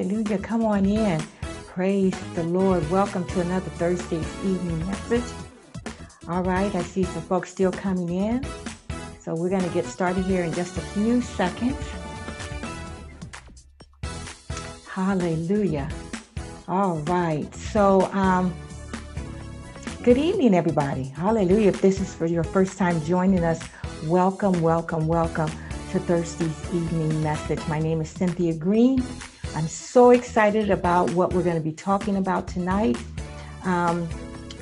Hallelujah. Come on in. Praise the Lord. Welcome to another Thursday evening message. All right, I see some folks still coming in. So we're going to get started here in just a few seconds. Hallelujah. All right. So, um, good evening, everybody. Hallelujah. If this is for your first time joining us, welcome, welcome, welcome to Thursday's evening message. My name is Cynthia Green. I'm so excited about what we're going to be talking about tonight. Um,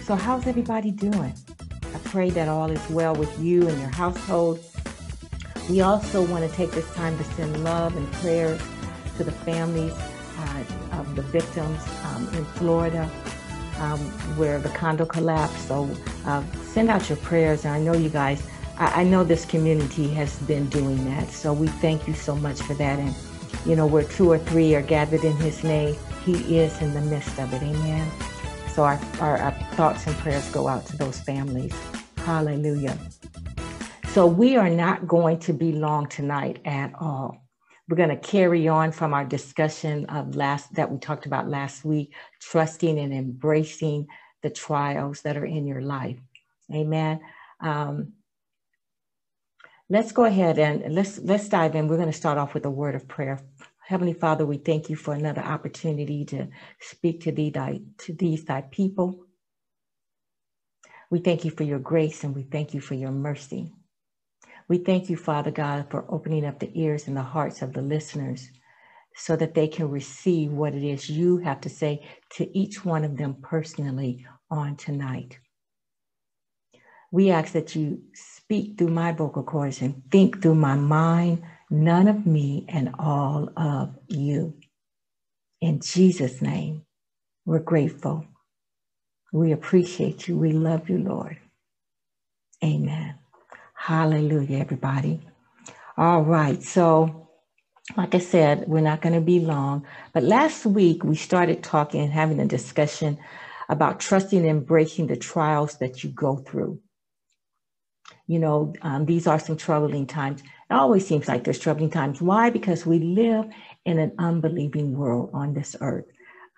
so, how's everybody doing? I pray that all is well with you and your household. We also want to take this time to send love and prayers to the families uh, of the victims um, in Florida um, where the condo collapsed. So, uh, send out your prayers. And I know you guys I, I know this community has been doing that. So we thank you so much for that. And, you know, where two or three are gathered in his name, he is in the midst of it. Amen. So our, our, our thoughts and prayers go out to those families. Hallelujah. So we are not going to be long tonight at all. We're going to carry on from our discussion of last that we talked about last week, trusting and embracing the trials that are in your life. Amen. Um, Let's go ahead and let's let's dive in. We're going to start off with a word of prayer. Heavenly Father, we thank you for another opportunity to speak to thee thy to these thy people. We thank you for your grace and we thank you for your mercy. We thank you, Father God, for opening up the ears and the hearts of the listeners so that they can receive what it is you have to say to each one of them personally on tonight. We ask that you speak through my vocal cords and think through my mind, none of me and all of you. In Jesus' name, we're grateful. We appreciate you. We love you, Lord. Amen. Hallelujah, everybody. All right. So, like I said, we're not going to be long. But last week, we started talking and having a discussion about trusting and embracing the trials that you go through you know, um, these are some troubling times. It always seems like there's troubling times. Why? Because we live in an unbelieving world on this earth.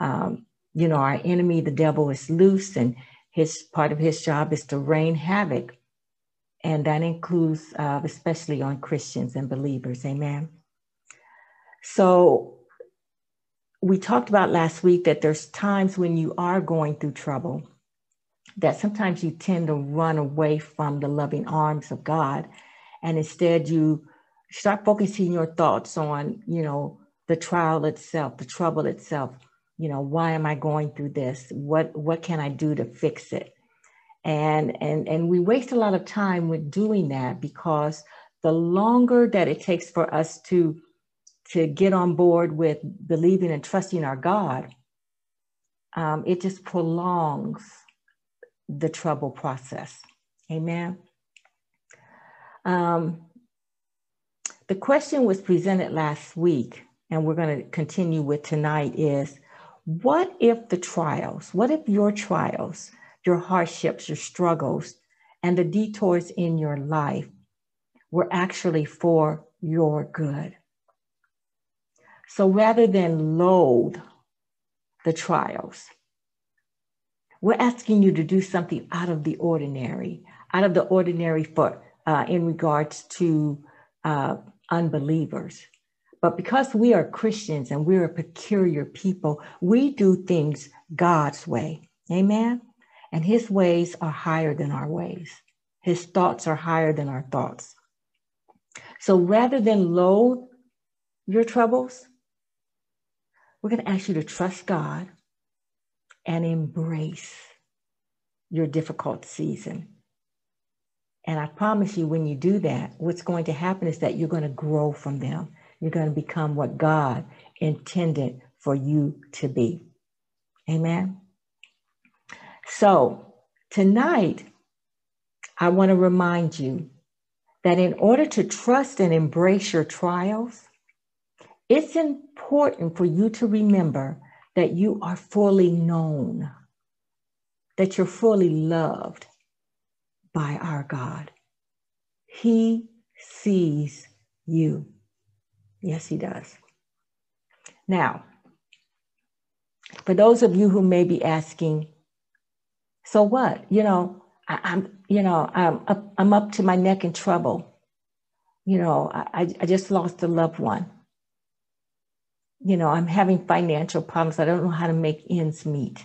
Um, you know, our enemy, the devil, is loose, and his part of his job is to rain havoc, and that includes uh, especially on Christians and believers. Amen. So we talked about last week that there's times when you are going through trouble that sometimes you tend to run away from the loving arms of God and instead you start focusing your thoughts on, you know, the trial itself, the trouble itself. You know, why am I going through this? What what can I do to fix it? And and and we waste a lot of time with doing that because the longer that it takes for us to to get on board with believing and trusting our God, um, it just prolongs the trouble process. Amen. Um, the question was presented last week, and we're going to continue with tonight is what if the trials, what if your trials, your hardships, your struggles, and the detours in your life were actually for your good? So rather than loathe the trials, we're asking you to do something out of the ordinary, out of the ordinary for uh, in regards to uh, unbelievers. But because we are Christians and we're a peculiar people, we do things God's way. Amen. And his ways are higher than our ways. His thoughts are higher than our thoughts. So rather than loathe your troubles, we're going to ask you to trust God and embrace your difficult season. And I promise you, when you do that, what's going to happen is that you're going to grow from them. You're going to become what God intended for you to be. Amen. So, tonight, I want to remind you that in order to trust and embrace your trials, it's important for you to remember that you are fully known, that you're fully loved by our God. He sees you. Yes, He does. Now, for those of you who may be asking, so what? You know, I, am you know, I'm up, I'm up to my neck in trouble. You know, I, I just lost a loved one. You know, I'm having financial problems. I don't know how to make ends meet.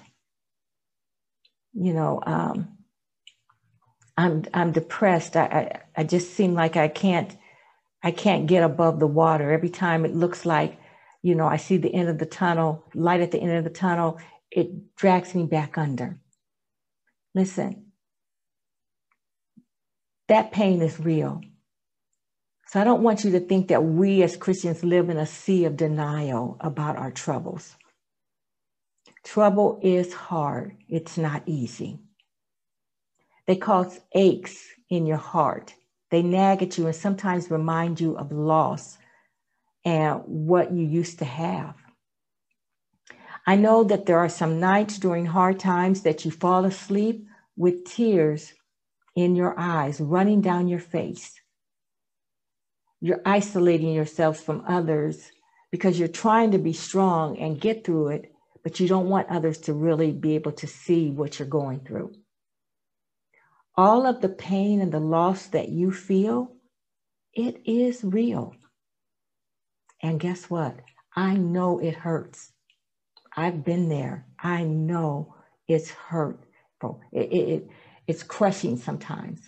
You know, um, I'm I'm depressed. I, I I just seem like I can't I can't get above the water. Every time it looks like, you know, I see the end of the tunnel, light at the end of the tunnel, it drags me back under. Listen, that pain is real. So I don't want you to think that we as Christians live in a sea of denial about our troubles. Trouble is hard, it's not easy. They cause aches in your heart. They nag at you and sometimes remind you of loss and what you used to have. I know that there are some nights during hard times that you fall asleep with tears in your eyes running down your face. You're isolating yourselves from others because you're trying to be strong and get through it, but you don't want others to really be able to see what you're going through all of the pain and the loss that you feel, it is real. And guess what? I know it hurts. I've been there. I know it's hurtful. It, it, it, it's crushing sometimes.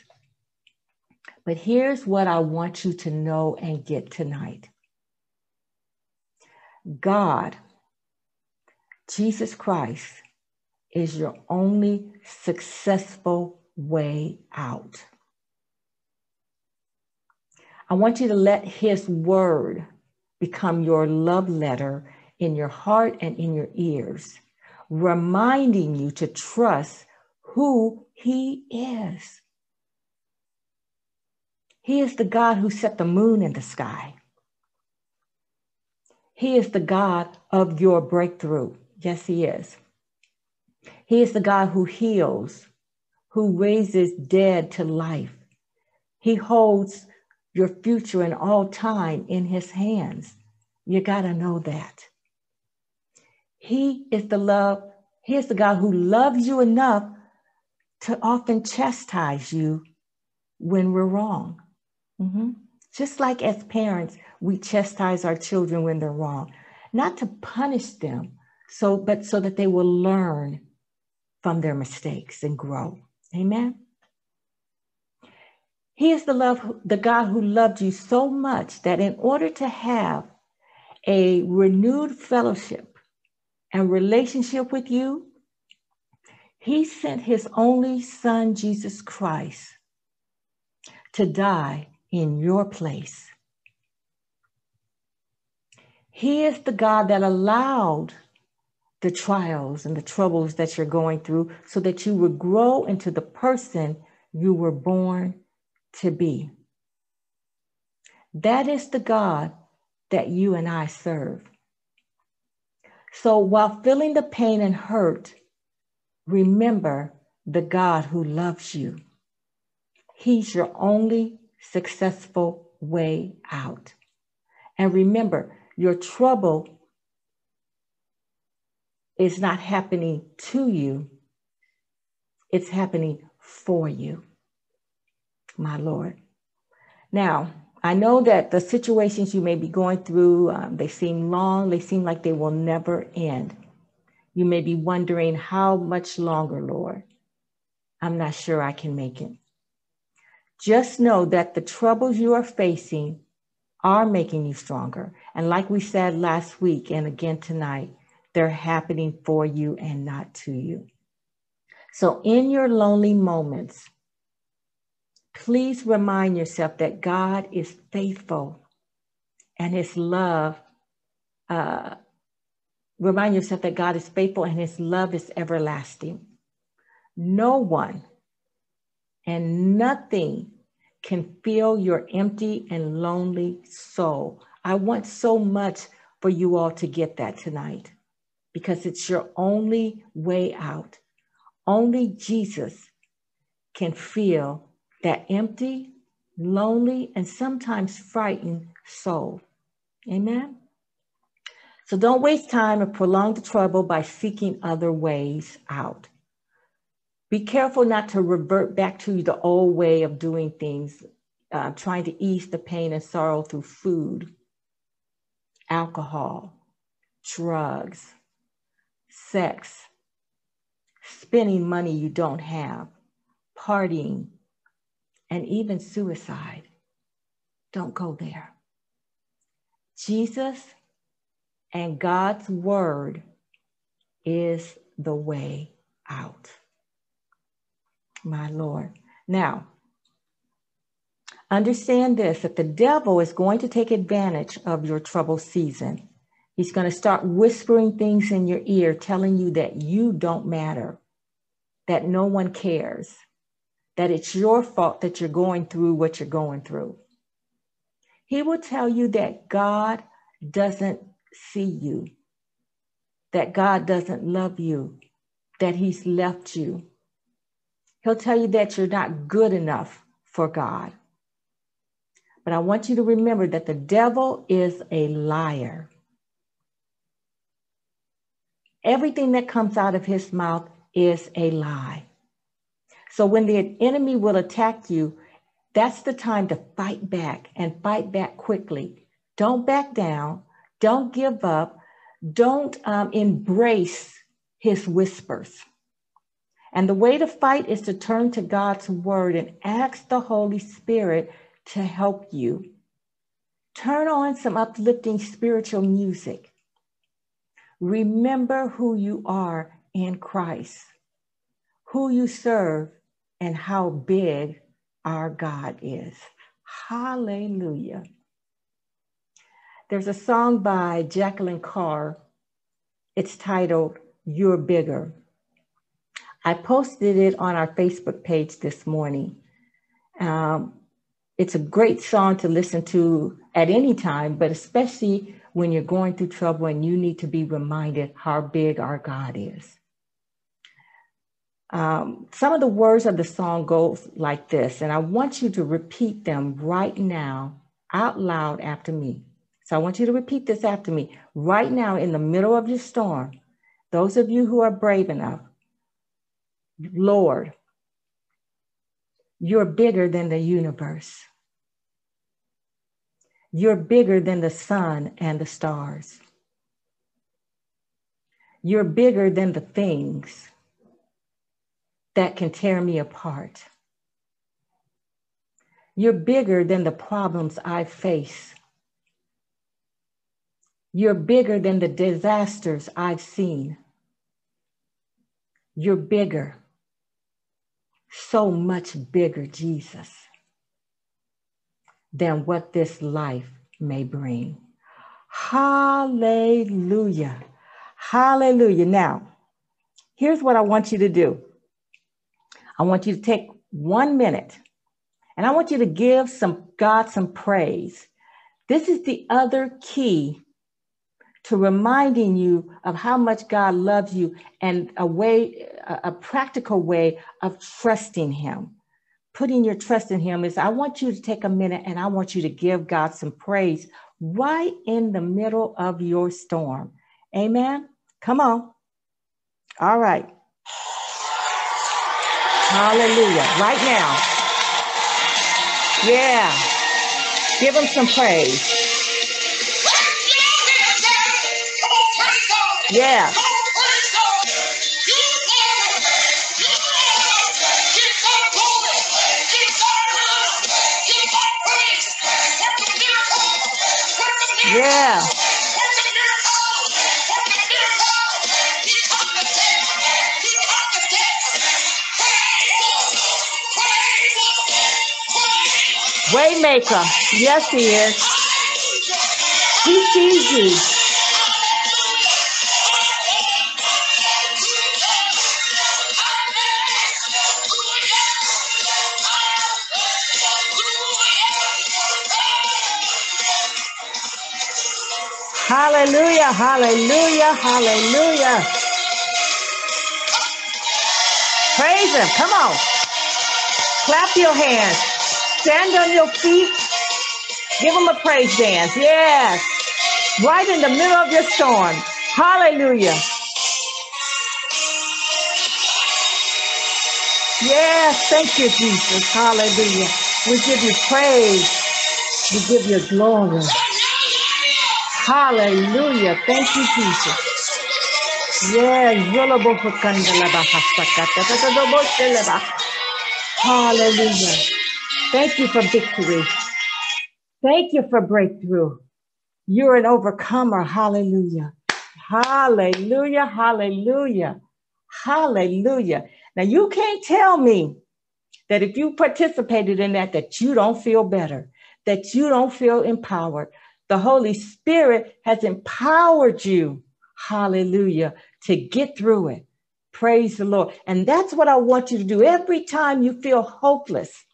But here's what I want you to know and get tonight God, Jesus Christ, is your only successful way out. I want you to let his word become your love letter in your heart and in your ears, reminding you to trust who he is. He is the God who set the moon in the sky. He is the God of your breakthrough. Yes, he is. He is the God who heals, who raises dead to life. He holds your future and all time in his hands. You got to know that. He is the love, he is the God who loves you enough to often chastise you when we're wrong. Mm-hmm. Just like as parents, we chastise our children when they're wrong, not to punish them, so but so that they will learn from their mistakes and grow. Amen. He is the love, the God who loved you so much that in order to have a renewed fellowship and relationship with you, he sent his only son, Jesus Christ, to die in your place. He is the God that allowed the trials and the troubles that you're going through so that you would grow into the person you were born to be. That is the God that you and I serve. So while feeling the pain and hurt, remember the God who loves you. He's your only successful way out. And remember, your trouble is not happening to you, it's happening for you, my Lord. Now, I know that the situations you may be going through, um, they seem long, they seem like they will never end. You may be wondering, how much longer, Lord? I'm not sure I can make it. Just know that the troubles you are facing are making you stronger. And like we said last week and again tonight, they're happening for you and not to you. So, in your lonely moments, please remind yourself that God is faithful and his love. Uh, remind yourself that God is faithful and his love is everlasting. No one and nothing can fill your empty and lonely soul. I want so much for you all to get that tonight because it's your only way out. Only Jesus can fill that empty, lonely, and sometimes frightened soul. Amen. So don't waste time or prolong the trouble by seeking other ways out. Be careful not to revert back to the old way of doing things, uh, trying to ease the pain and sorrow through food, alcohol, drugs, sex, spending money you don't have, partying, and even suicide. Don't go there. Jesus and God's word is the way out. My Lord. Now, understand this that the devil is going to take advantage of your trouble season. He's going to start whispering things in your ear, telling you that you don't matter, that no one cares, that it's your fault that you're going through what you're going through. He will tell you that God doesn't see you, that God doesn't love you, that He's left you. He'll tell you that you're not good enough for God. But I want you to remember that the devil is a liar. Everything that comes out of his mouth is a lie. So when the enemy will attack you, that's the time to fight back and fight back quickly. Don't back down. Don't give up. Don't um, embrace his whispers. And the way to fight is to turn to God's word and ask the Holy Spirit to help you. Turn on some uplifting spiritual music. Remember who you are in Christ, who you serve, and how big our God is. Hallelujah. There's a song by Jekalyn Carr. It's titled, You're Bigger. I posted it on our Facebook page this morning. Um, it's a great song to listen to at any time, but especially when you're going through trouble and you need to be reminded how big our God is. Um, some of the words of the song goes like this, and I want you to repeat them right now out loud after me. So I want you to repeat this after me. Right now, in the middle of your storm, those of you who are brave enough, Lord, you're bigger than the universe. You're bigger than the sun and the stars. You're bigger than the things that can tear me apart. You're bigger than the problems I face. You're bigger than the disasters I've seen. You're bigger, so much bigger, Jesus, than what this life may bring. Hallelujah. Hallelujah. Now, here's what I want you to do I want you to take one minute and I want you to give some God some praise. This is the other key to reminding you of how much God loves you and a way, a, practical way of trusting Him. Putting your trust in Him is I want you to take a minute and I want you to give God some praise right in the middle of your storm. Amen. Come on. All right. Hallelujah. Right now. Yeah. Give him some praise. Yeah. Yeah. Waymaker. Yes, he is. He sees you. Hallelujah, hallelujah. Praise Him. Come on. Clap your hands. Stand on your feet. Give Him a praise dance. Yes. right in the middle of your storm. Hallelujah. Yes, thank you, Jesus. Hallelujah. We give you praise. We give you glory. Hallelujah. Thank you, Jesus. Yes. Hallelujah. Thank you for victory. Thank you for breakthrough. You're an overcomer. Hallelujah. Hallelujah. Hallelujah. Hallelujah. Now you can't tell me that if you participated in that, that you don't feel better, that you don't feel empowered. The Holy Spirit has empowered you. Hallelujah. To get through it. Praise the Lord. And that's what I want you to do. Every time you feel hopeless,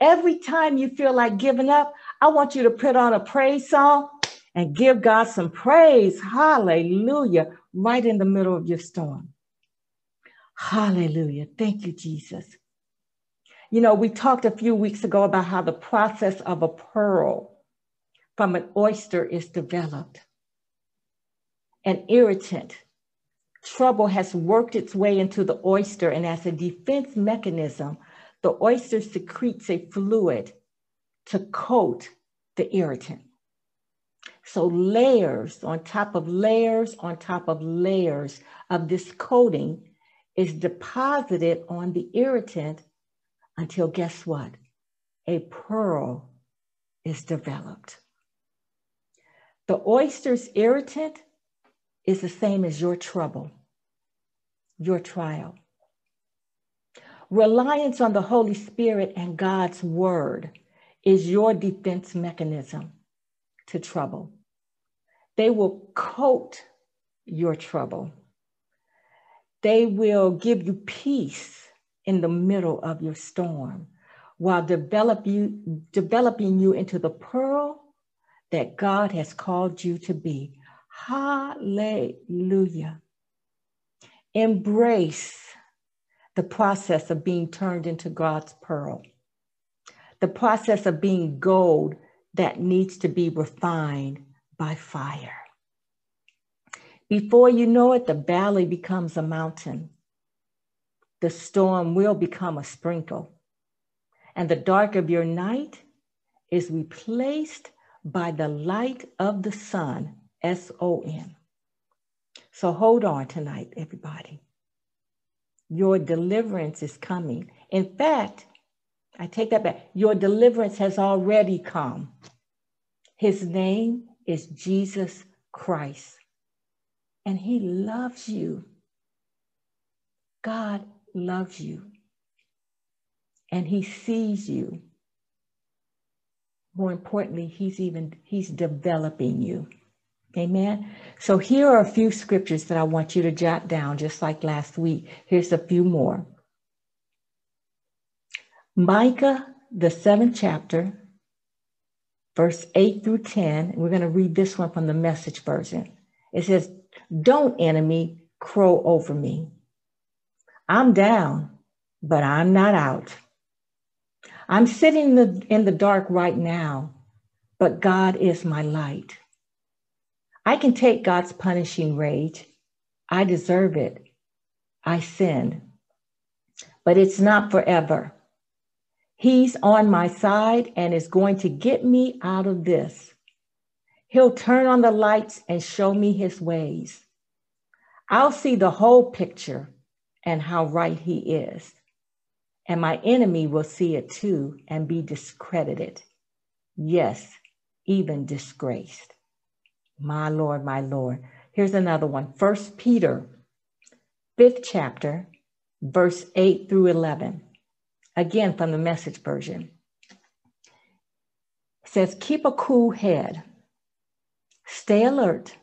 every time you feel like giving up, I want you to put on a praise song and give God some praise. Hallelujah. Right in the middle of your storm. Hallelujah. Thank you, Jesus. You know, we talked a few weeks ago about how the process of a pearl from an oyster is developed. An irritant, trouble has worked its way into the oyster, and as a defense mechanism, the oyster secretes a fluid to coat the irritant. So, layers on top of layers on top of layers of this coating is deposited on the irritant until guess what? A pearl is developed. The oyster's irritant is the same as your trouble, your trial. Reliance on the Holy Spirit and God's word is your defense mechanism to trouble. They will coat your trouble. They will give you peace in the middle of your storm while develop you, developing you into the pearl that God has called you to be. Hallelujah. Embrace the process of being turned into God's pearl, the process of being gold that needs to be refined by fire. Before you know it, the valley becomes a mountain. The storm will become a sprinkle. And the dark of your night is replaced by the light of the sun, S O N. So hold on tonight, everybody. Your deliverance is coming. In fact, I take that back. Your deliverance has already come. His name is Jesus Christ and He loves you. God loves you. And He sees you. More importantly, He's even He's developing you. Amen. So here are a few scriptures that I want you to jot down, just like last week. Here's a few more. Micah, the seventh chapter, verse 8 through 10. We're going to read this one from the message version. It says, don't, enemy, crow over me. I'm down, but I'm not out. I'm sitting in the, in the dark right now, but God is my light. I can take God's punishing rage. I deserve it. I sinned. But it's not forever. He's on my side and is going to get me out of this. He'll turn on the lights and show me his ways. I'll see the whole picture and how right he is. And my enemy will see it too and be discredited. Yes, even disgraced. My Lord, my Lord. Here's another one. First Peter, fifth chapter, verse 8 through 11. Again, from the message version. It says, Keep a cool head Stay alert.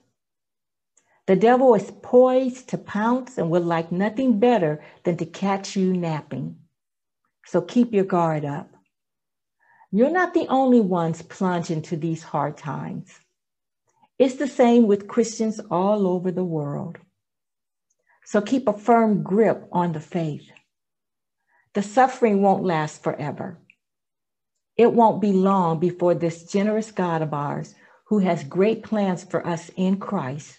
The devil is poised to pounce and would like nothing better than to catch you napping. So keep your guard up. You're not the only ones plunged into these hard times. It's the same with Christians all over the world. So keep a firm grip on the faith. The suffering won't last forever. It won't be long before this generous God of ours who has great plans for us in Christ,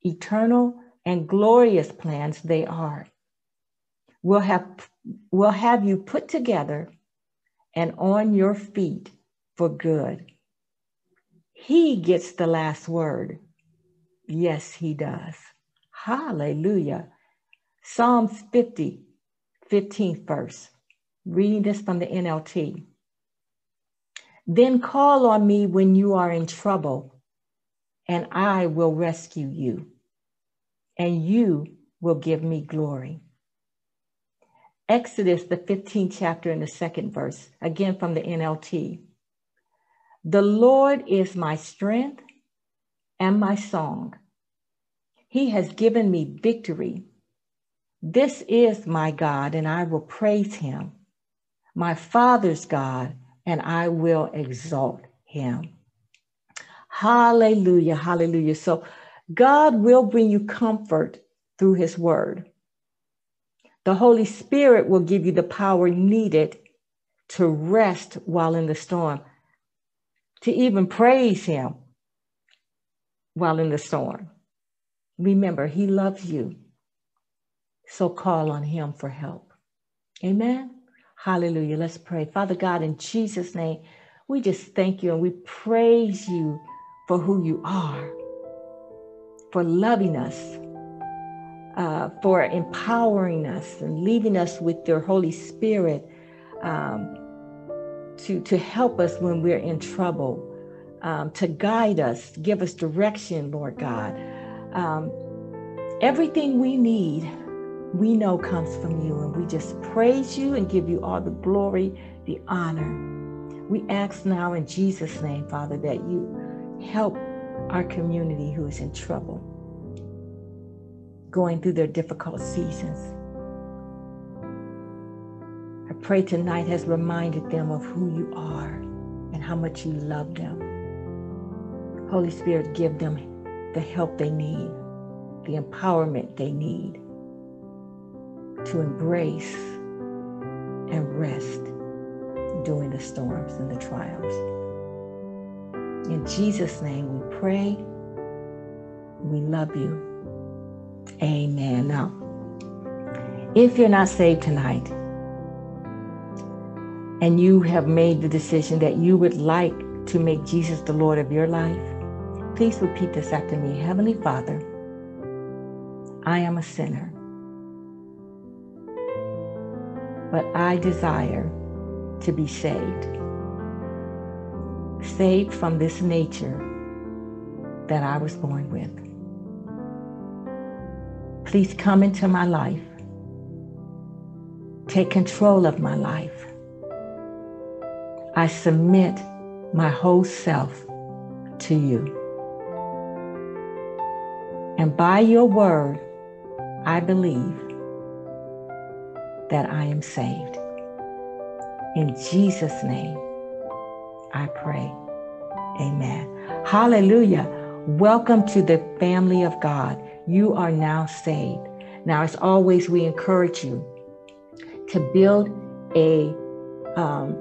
eternal and glorious plans they are. We'll have, we'll have you put together and on your feet for good. He gets the last word. Yes, he does. Hallelujah. Psalms 50, 15th verse. Reading this from the NLT. Then call on me when you are in trouble, and I will rescue you, and you will give me glory. Exodus, the 15th chapter, and the second verse, again from the NLT. The Lord is my strength and my song. He has given me victory. This is my God, and I will praise him, my Father's God, and I will exalt him. Hallelujah, hallelujah. So, God will bring you comfort through his word. The Holy Spirit will give you the power needed to rest while in the storm, to even praise Him while in the storm. Remember, He loves you. So call on Him for help. Amen. Hallelujah. Let's pray. Father God, in Jesus' name, we just thank you and we praise you for who you are, for loving us uh, for empowering us and leaving us with your Holy Spirit um, to, to help us when we're in trouble, um, to guide us, give us direction, Lord God. Um, everything we need, we know comes from you, and we just praise you and give you all the glory, the honor. We ask now in Jesus' name, Father, that you help our community who is in trouble going through their difficult seasons. I pray tonight has reminded them of who you are and how much you love them. Holy Spirit, give them the help they need, the empowerment they need to embrace and rest during the storms and the trials. In Jesus' name we pray. We love you. Amen. Now, if you're not saved tonight and you have made the decision that you would like to make Jesus the Lord of your life, please repeat this after me. Heavenly Father, I am a sinner, but I desire to be saved. Saved from this nature that I was born with. Please come into my life. Take control of my life. I submit my whole self to you. And by your word, I believe that I am saved. In Jesus' name, I pray. Amen. Hallelujah. Welcome to the family of God you are now saved. Now, as always, we encourage you to build a um,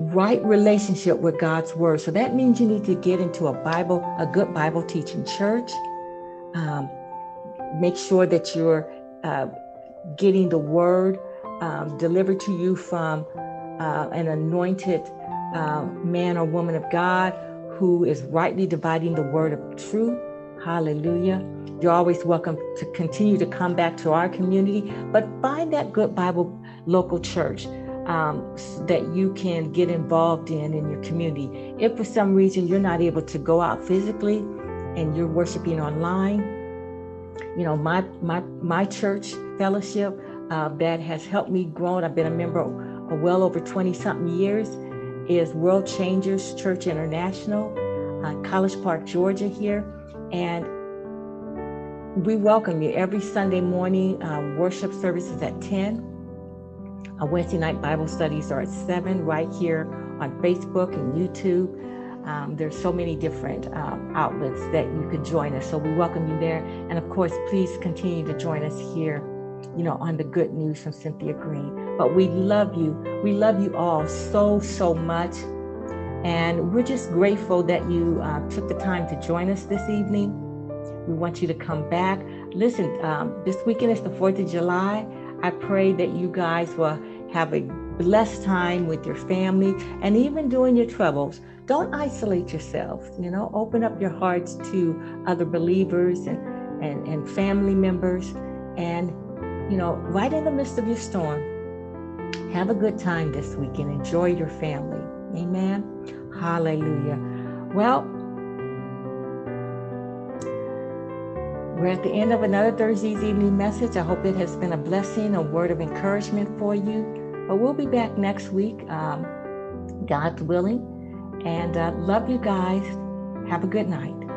right relationship with God's word. So that means you need to get into a Bible, a good Bible teaching church. Um, make sure that you're uh, getting the word um, delivered to you from uh, an anointed uh, man or woman of God who is rightly dividing the word of truth. Hallelujah. You're always welcome to continue to come back to our community, but find that good Bible local church um, that you can get involved in in your community. If for some reason you're not able to go out physically and you're worshiping online, you know my my my church fellowship uh, that has helped me grow. I've been a member well over 20 something years. Is World Changers Church International, uh, College Park, Georgia, here, and we welcome you every Sunday morning. Uh, worship services at 10. Our Wednesday night Bible studies are at 7 right here on Facebook and YouTube. Um, there's so many different um, outlets that you can join us. So we welcome you there. And of course, please continue to join us here, you know, on the good news from Cynthia Green. But we love you. We love you all so, so much. And we're just grateful that you uh, took the time to join us this evening. We want you to come back. Listen, um, this weekend is the 4th of July. I pray that you guys will have a blessed time with your family and even during your troubles. Don't isolate yourself, you know, open up your hearts to other believers and, and, and family members. And, you know, right in the midst of your storm, have a good time this weekend. Enjoy your family. Amen. Hallelujah. Well, we're at the end of another Thursday's evening message. I hope it has been a blessing, a word of encouragement for you. But we'll be back next week, um, God's willing. And uh, love you guys. Have a good night.